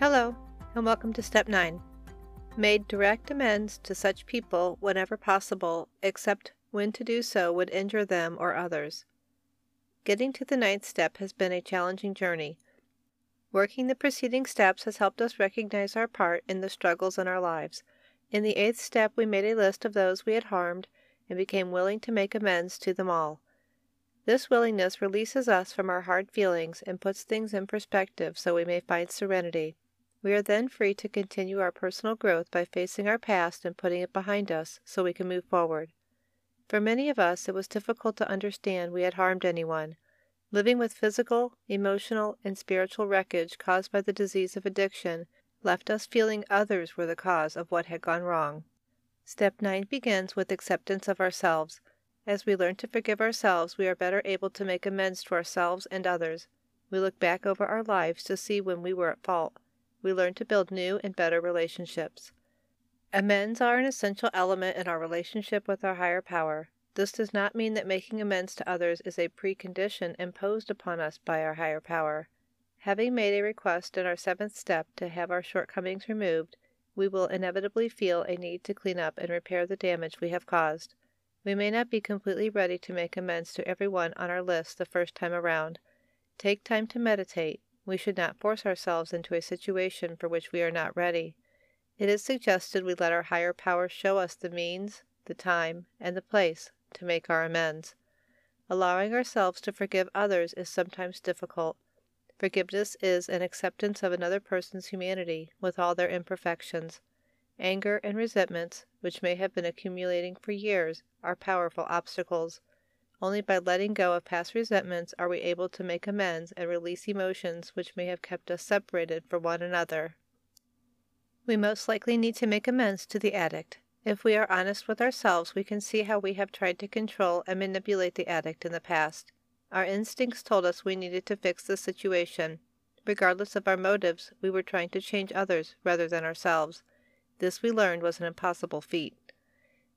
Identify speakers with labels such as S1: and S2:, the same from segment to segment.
S1: Hello, and welcome to Step 9. Made direct amends to such people whenever possible, except when to do so would injure them or others. Getting to the ninth step has been a challenging journey. Working the preceding steps has helped us recognize our part in the struggles in our lives. In the eighth step, we made a list of those we had harmed and became willing to make amends to them all. This willingness releases us from our hard feelings and puts things in perspective so we may find serenity. We are then free to continue our personal growth by facing our past and putting it behind us so we can move forward. For many of us, it was difficult to understand we had harmed anyone. Living with physical, emotional, and spiritual wreckage caused by the disease of addiction left us feeling others were the cause of what had gone wrong. Step 9 begins with acceptance of ourselves. As we learn to forgive ourselves, we are better able to make amends to ourselves and others. We look back over our lives to see when we were at fault. We learn to build new and better relationships. Amends are an essential element in our relationship with our higher power. This does not mean that making amends to others is a precondition imposed upon us by our higher power. Having made a request in our seventh step to have our shortcomings removed, we will inevitably feel a need to clean up and repair the damage we have caused. We may not be completely ready to make amends to everyone on our list the first time around. Take time to meditate. We should not force ourselves into a situation for which we are not ready. It is suggested we let our higher power show us the means, the time, and the place to make our amends. Allowing ourselves to forgive others is sometimes difficult. Forgiveness is an acceptance of another person's humanity, with all their imperfections. Anger and resentments, which may have been accumulating for years, are powerful obstacles. Only by letting go of past resentments are we able to make amends and release emotions which may have kept us separated from one another. We most likely need to make amends to the addict. If we are honest with ourselves, we can see how we have tried to control and manipulate the addict in the past. Our instincts told us we needed to fix the situation. Regardless of our motives, we were trying to change others rather than ourselves. This we learned was an impossible feat.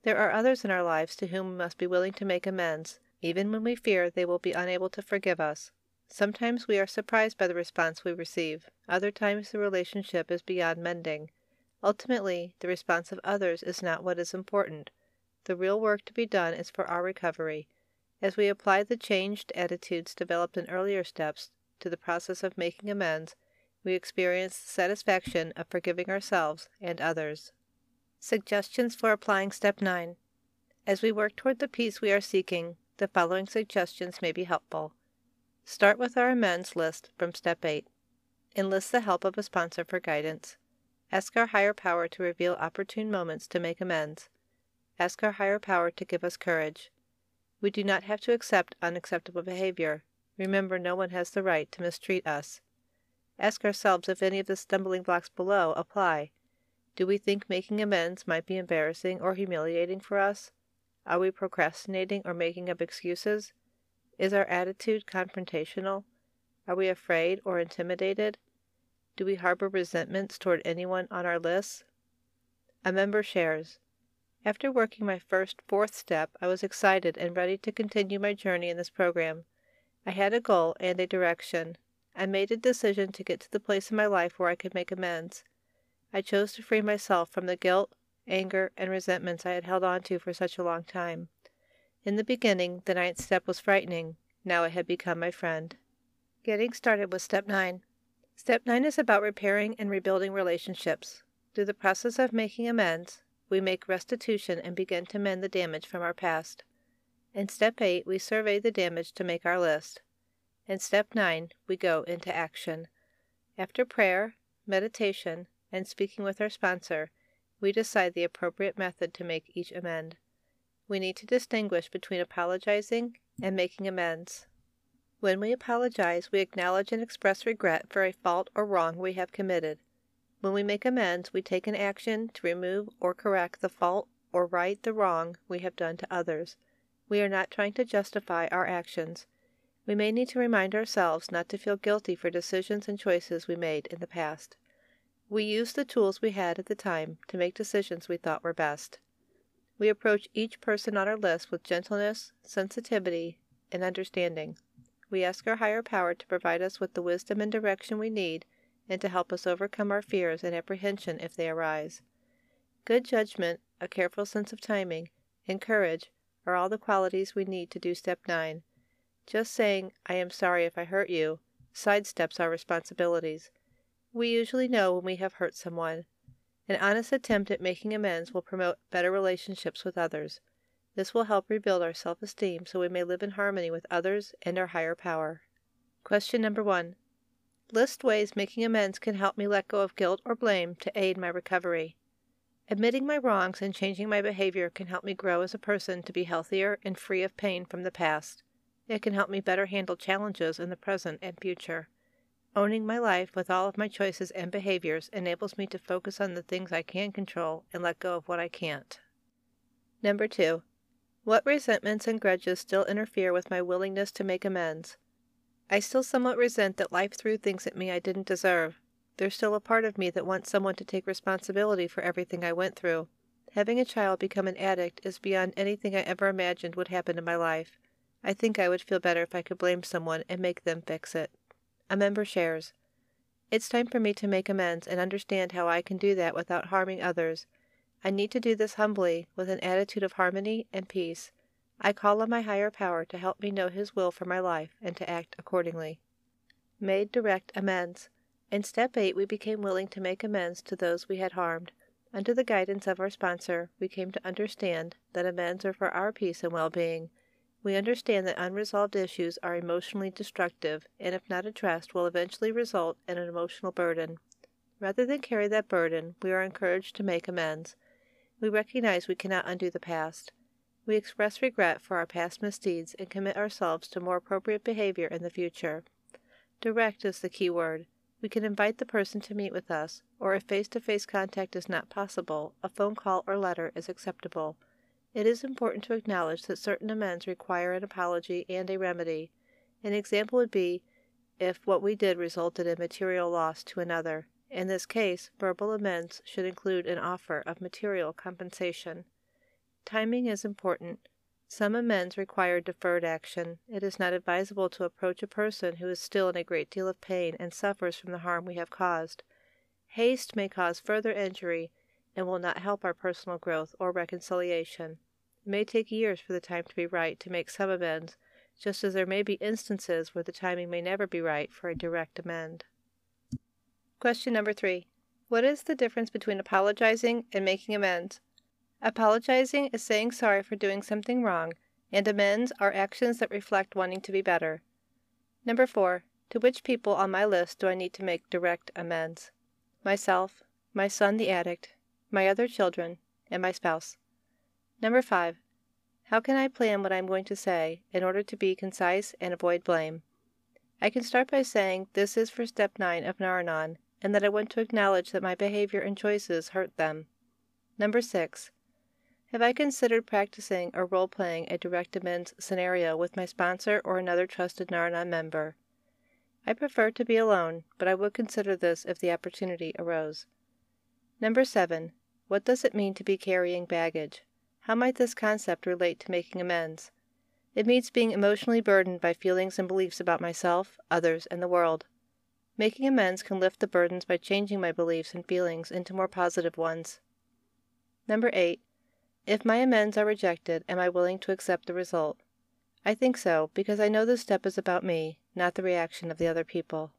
S1: There are others in our lives to whom we must be willing to make amends, even when we fear they will be unable to forgive us. Sometimes we are surprised by the response we receive, other times the relationship is beyond mending. Ultimately, the response of others is not what is important. The real work to be done is for our recovery. As we apply the changed attitudes developed in earlier steps to the process of making amends, we experience the satisfaction of forgiving ourselves and others. Suggestions for applying Step 9 As we work toward the peace we are seeking, the following suggestions may be helpful. Start with our amends list from Step 8. Enlist the help of a sponsor for guidance. Ask our higher power to reveal opportune moments to make amends. Ask our higher power to give us courage. We do not have to accept unacceptable behavior. Remember, no one has the right to mistreat us. Ask ourselves if any of the stumbling blocks below apply. Do we think making amends might be embarrassing or humiliating for us? Are we procrastinating or making up excuses? Is our attitude confrontational? Are we afraid or intimidated? Do we harbor resentments toward anyone on our list? A member shares. After working my first fourth step, I was excited and ready to continue my journey in this program. I had a goal and a direction. I made a decision to get to the place in my life where I could make amends. I chose to free myself from the guilt, anger, and resentments I had held on to for such a long time. In the beginning, the ninth step was frightening. Now it had become my friend. Getting started with Step 9. Step 9 is about repairing and rebuilding relationships. Through the process of making amends, we make restitution and begin to mend the damage from our past. In step 8, we survey the damage to make our list. In step 9, we go into action. After prayer, meditation, and speaking with our sponsor, we decide the appropriate method to make each amend. We need to distinguish between apologizing and making amends. When we apologize, we acknowledge and express regret for a fault or wrong we have committed. When we make amends, we take an action to remove or correct the fault or right the wrong we have done to others. We are not trying to justify our actions. We may need to remind ourselves not to feel guilty for decisions and choices we made in the past. We use the tools we had at the time to make decisions we thought were best. We approach each person on our list with gentleness, sensitivity, and understanding. We ask our higher power to provide us with the wisdom and direction we need and to help us overcome our fears and apprehension if they arise. Good judgment, a careful sense of timing, and courage are all the qualities we need to do step 9. Just saying, I am sorry if I hurt you, sidesteps our responsibilities. We usually know when we have hurt someone. An honest attempt at making amends will promote better relationships with others. This will help rebuild our self esteem so we may live in harmony with others and our higher power. Question number one List ways making amends can help me let go of guilt or blame to aid my recovery. Admitting my wrongs and changing my behavior can help me grow as a person to be healthier and free of pain from the past. It can help me better handle challenges in the present and future. Owning my life with all of my choices and behaviors enables me to focus on the things I can control and let go of what I can't. Number two, what resentments and grudges still interfere with my willingness to make amends? I still somewhat resent that life threw things at me I didn't deserve. There's still a part of me that wants someone to take responsibility for everything I went through. Having a child become an addict is beyond anything I ever imagined would happen in my life. I think I would feel better if I could blame someone and make them fix it. A member shares. It's time for me to make amends and understand how I can do that without harming others. I need to do this humbly, with an attitude of harmony and peace. I call on my higher power to help me know His will for my life and to act accordingly. Made direct amends. In step 8, we became willing to make amends to those we had harmed. Under the guidance of our sponsor, we came to understand that amends are for our peace and well being. We understand that unresolved issues are emotionally destructive and, if not addressed, will eventually result in an emotional burden. Rather than carry that burden, we are encouraged to make amends. We recognize we cannot undo the past. We express regret for our past misdeeds and commit ourselves to more appropriate behavior in the future. Direct is the key word. We can invite the person to meet with us, or if face to face contact is not possible, a phone call or letter is acceptable. It is important to acknowledge that certain amends require an apology and a remedy. An example would be if what we did resulted in material loss to another. In this case, verbal amends should include an offer of material compensation. Timing is important. Some amends require deferred action. It is not advisable to approach a person who is still in a great deal of pain and suffers from the harm we have caused. Haste may cause further injury and will not help our personal growth or reconciliation. It may take years for the time to be right to make some amends, just as there may be instances where the timing may never be right for a direct amend. Question number three What is the difference between apologizing and making amends? Apologizing is saying sorry for doing something wrong, and amends are actions that reflect wanting to be better. Number four, to which people on my list do I need to make direct amends? Myself, my son the addict, my other children, and my spouse. Number five, how can I plan what I am going to say in order to be concise and avoid blame? I can start by saying this is for step 9 of Nar-Anon and that I want to acknowledge that my behavior and choices hurt them. Number 6. Have I considered practicing or role playing a direct amends scenario with my sponsor or another trusted Nar-Anon member? I prefer to be alone, but I would consider this if the opportunity arose. Number 7. What does it mean to be carrying baggage? How might this concept relate to making amends? It means being emotionally burdened by feelings and beliefs about myself, others, and the world. Making amends can lift the burdens by changing my beliefs and feelings into more positive ones. Number 8. If my amends are rejected, am I willing to accept the result? I think so, because I know this step is about me, not the reaction of the other people.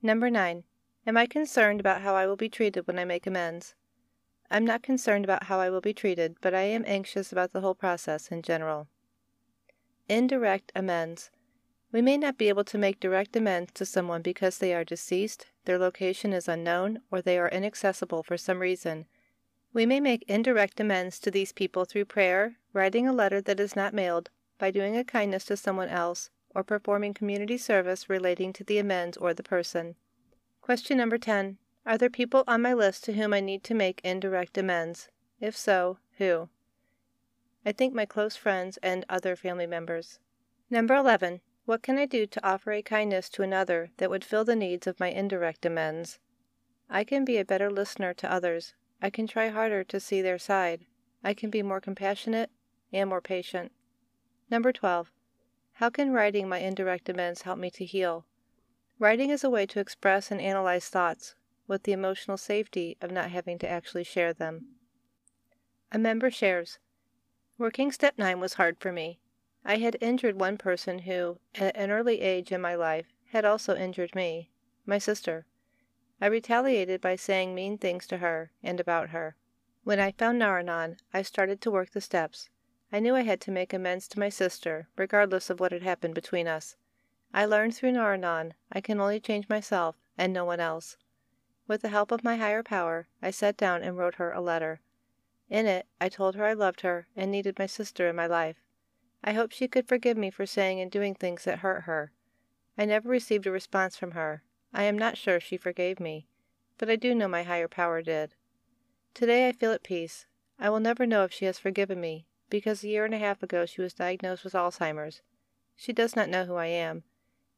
S1: Number 9. Am I concerned about how I will be treated when I make amends? I'm not concerned about how I will be treated, but I am anxious about the whole process in general. Indirect amends. We may not be able to make direct amends to someone because they are deceased, their location is unknown, or they are inaccessible for some reason, we may make indirect amends to these people through prayer, writing a letter that is not mailed, by doing a kindness to someone else, or performing community service relating to the amends or the person. Question number 10. Are there people on my list to whom I need to make indirect amends? If so, who? I think my close friends and other family members. Number 11. What can I do to offer a kindness to another that would fill the needs of my indirect amends? I can be a better listener to others, I can try harder to see their side. I can be more compassionate and more patient. Number 12. How can writing my indirect amends help me to heal? Writing is a way to express and analyze thoughts with the emotional safety of not having to actually share them. A member shares Working step 9 was hard for me. I had injured one person who, at an early age in my life, had also injured me, my sister. I retaliated by saying mean things to her and about her. When I found Nar-Anon, I started to work the steps. I knew I had to make amends to my sister, regardless of what had happened between us. I learned through Nar-Anon I can only change myself and no one else. With the help of my higher power, I sat down and wrote her a letter. In it, I told her I loved her and needed my sister in my life. I hoped she could forgive me for saying and doing things that hurt her. I never received a response from her. I am not sure she forgave me, but I do know my higher power did. Today I feel at peace. I will never know if she has forgiven me, because a year and a half ago she was diagnosed with Alzheimer's. She does not know who I am,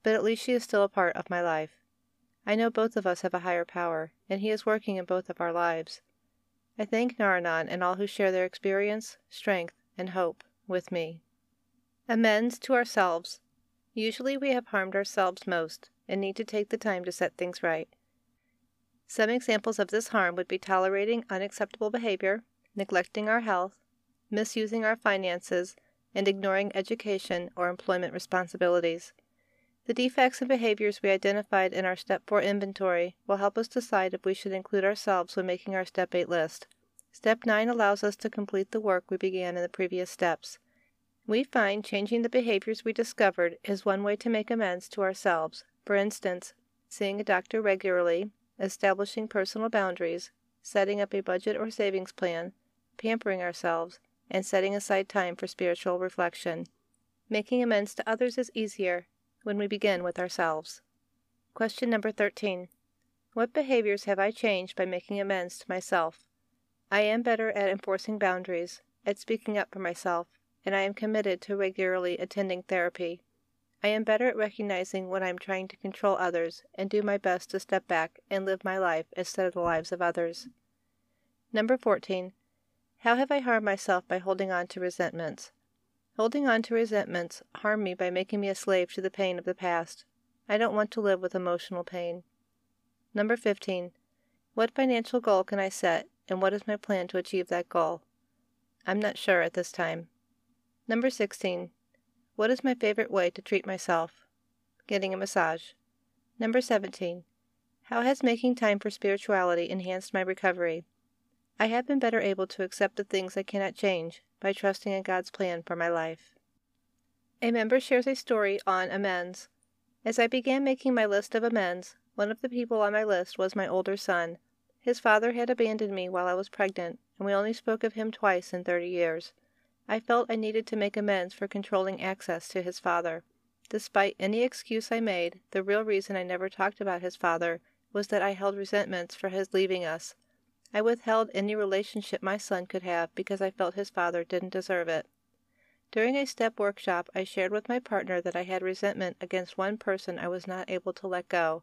S1: but at least she is still a part of my life. I know both of us have a higher power, and he is working in both of our lives. I thank Nar-Anon and all who share their experience, strength, and hope with me. Amends to ourselves. Usually we have harmed ourselves most and need to take the time to set things right. Some examples of this harm would be tolerating unacceptable behavior, neglecting our health, misusing our finances, and ignoring education or employment responsibilities. The defects and behaviors we identified in our Step 4 inventory will help us decide if we should include ourselves when making our Step 8 list. Step 9 allows us to complete the work we began in the previous steps. We find changing the behaviors we discovered is one way to make amends to ourselves. For instance, seeing a doctor regularly, establishing personal boundaries, setting up a budget or savings plan, pampering ourselves, and setting aside time for spiritual reflection. Making amends to others is easier when we begin with ourselves. Question number 13. What behaviors have I changed by making amends to myself? I am better at enforcing boundaries, at speaking up for myself, and I am committed to regularly attending therapy. I am better at recognizing when I am trying to control others and do my best to step back and live my life instead of the lives of others. Number 14. How have I harmed myself by holding on to resentments? Holding on to resentments harm me by making me a slave to the pain of the past. I don't want to live with emotional pain. Number 15. What financial goal can I set, and what is my plan to achieve that goal? I'm not sure at this time. Number 16. What is my favorite way to treat myself? Getting a massage. Number 17. How has making time for spirituality enhanced my recovery? I have been better able to accept the things I cannot change by trusting in God's plan for my life. A member shares a story on amends. As I began making my list of amends, one of the people on my list was my older son. His father had abandoned me while I was pregnant, and we only spoke of him twice in thirty years. I felt I needed to make amends for controlling access to his father. Despite any excuse I made, the real reason I never talked about his father was that I held resentments for his leaving us I withheld any relationship my son could have because I felt his father didn't deserve it. During a step workshop, I shared with my partner that I had resentment against one person I was not able to let go.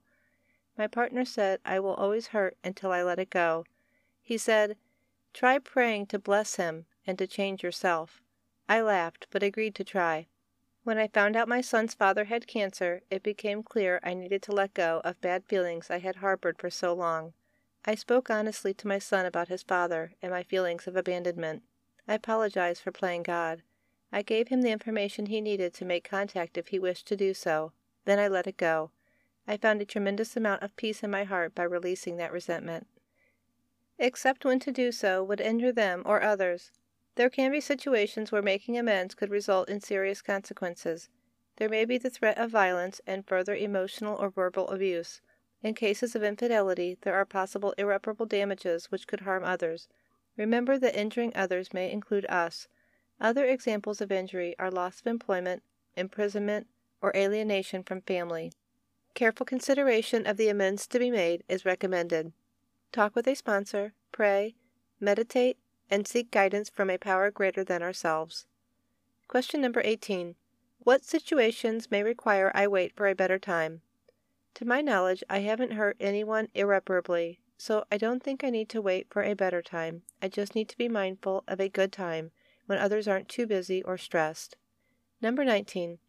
S1: My partner said, I will always hurt until I let it go. He said, Try praying to bless him and to change yourself. I laughed, but agreed to try. When I found out my son's father had cancer, it became clear I needed to let go of bad feelings I had harbored for so long. I spoke honestly to my son about his father and my feelings of abandonment. I apologized for playing God. I gave him the information he needed to make contact if he wished to do so. Then I let it go. I found a tremendous amount of peace in my heart by releasing that resentment. Except when to do so would injure them or others. There can be situations where making amends could result in serious consequences. There may be the threat of violence and further emotional or verbal abuse. In cases of infidelity, there are possible irreparable damages which could harm others. Remember that injuring others may include us. Other examples of injury are loss of employment, imprisonment, or alienation from family. Careful consideration of the amends to be made is recommended. Talk with a sponsor, pray, meditate, and seek guidance from a power greater than ourselves. Question number 18. What situations may require I wait for a better time? To my knowledge, I haven't hurt anyone irreparably, so I don't think I need to wait for a better time. I just need to be mindful of a good time when others aren't too busy or stressed. Number 19.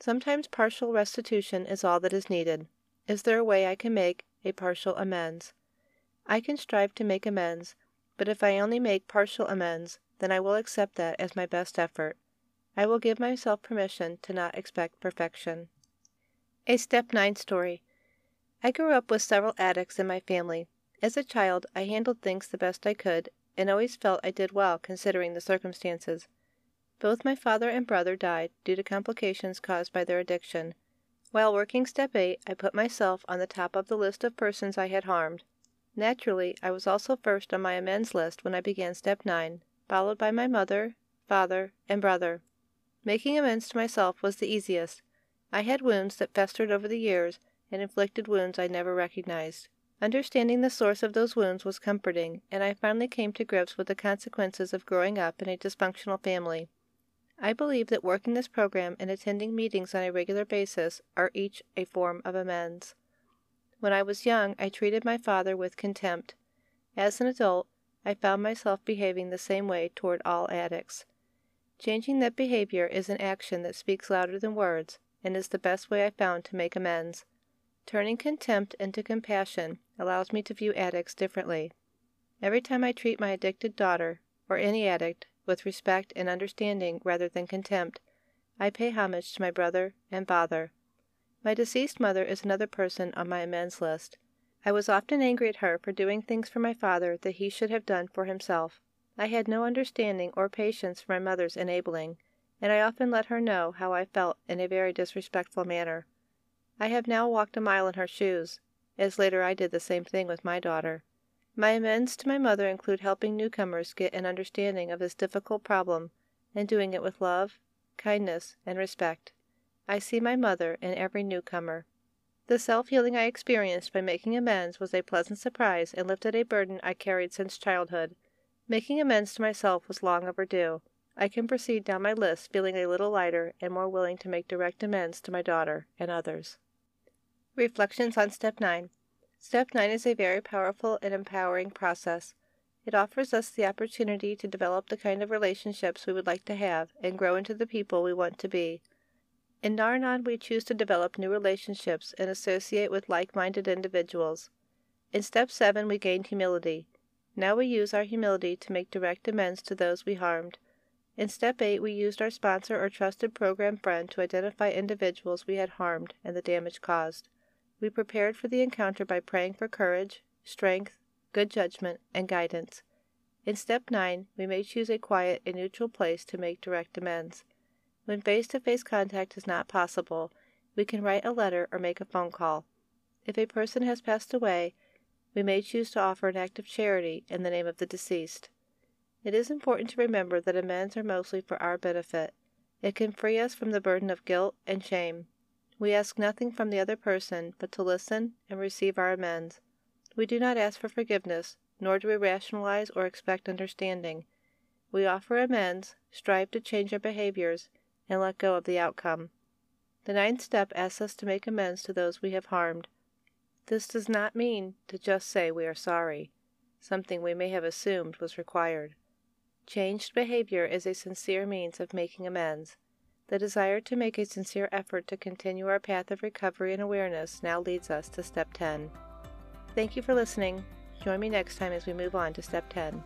S1: Sometimes partial restitution is all that is needed. Is there a way I can make a partial amends? I can strive to make amends, but if I only make partial amends, then I will accept that as my best effort. I will give myself permission to not expect perfection. A Step 9 Story I grew up with several addicts in my family. As a child, I handled things the best I could, and always felt I did well considering the circumstances. Both my father and brother died due to complications caused by their addiction. While working Step 8, I put myself on the top of the list of persons I had harmed. Naturally, I was also first on my amends list when I began Step 9, followed by my mother, father, and brother. Making amends to myself was the easiest. I had wounds that festered over the years, and inflicted wounds I never recognized. Understanding the source of those wounds was comforting, and I finally came to grips with the consequences of growing up in a dysfunctional family. I believe that working this program and attending meetings on a regular basis are each a form of amends. When I was young, I treated my father with contempt. As an adult, I found myself behaving the same way toward all addicts. Changing that behavior is an action that speaks louder than words, and is the best way I found to make amends. Turning contempt into compassion allows me to view addicts differently. Every time I treat my addicted daughter, or any addict, with respect and understanding rather than contempt, I pay homage to my brother and father. My deceased mother is another person on my amends list. I was often angry at her for doing things for my father that he should have done for himself. I had no understanding or patience for my mother's enabling, and I often let her know how I felt in a very disrespectful manner. I have now walked a mile in her shoes, as later I did the same thing with my daughter. My amends to my mother include helping newcomers get an understanding of this difficult problem and doing it with love, kindness, and respect. I see my mother in every newcomer. The self healing I experienced by making amends was a pleasant surprise and lifted a burden I carried since childhood. Making amends to myself was long overdue. I can proceed down my list feeling a little lighter and more willing to make direct amends to my daughter and others. Reflections on Step 9 Step 9 is a very powerful and empowering process. It offers us the opportunity to develop the kind of relationships we would like to have and grow into the people we want to be. In Nar-Anon, we choose to develop new relationships and associate with like minded individuals. In Step 7, we gained humility. Now we use our humility to make direct amends to those we harmed. In Step 8, we used our sponsor or trusted program friend to identify individuals we had harmed and the damage caused. We prepared for the encounter by praying for courage, strength, good judgment, and guidance. In step 9, we may choose a quiet and neutral place to make direct amends. When face to face contact is not possible, we can write a letter or make a phone call. If a person has passed away, we may choose to offer an act of charity in the name of the deceased. It is important to remember that amends are mostly for our benefit. It can free us from the burden of guilt and shame. We ask nothing from the other person but to listen and receive our amends. We do not ask for forgiveness, nor do we rationalize or expect understanding. We offer amends, strive to change our behaviors, and let go of the outcome. The ninth step asks us to make amends to those we have harmed. This does not mean to just say we are sorry, something we may have assumed was required. Changed behavior is a sincere means of making amends. The desire to make a sincere effort to continue our path of recovery and awareness now leads us to Step 10. Thank you for listening. Join me next time as we move on to Step 10.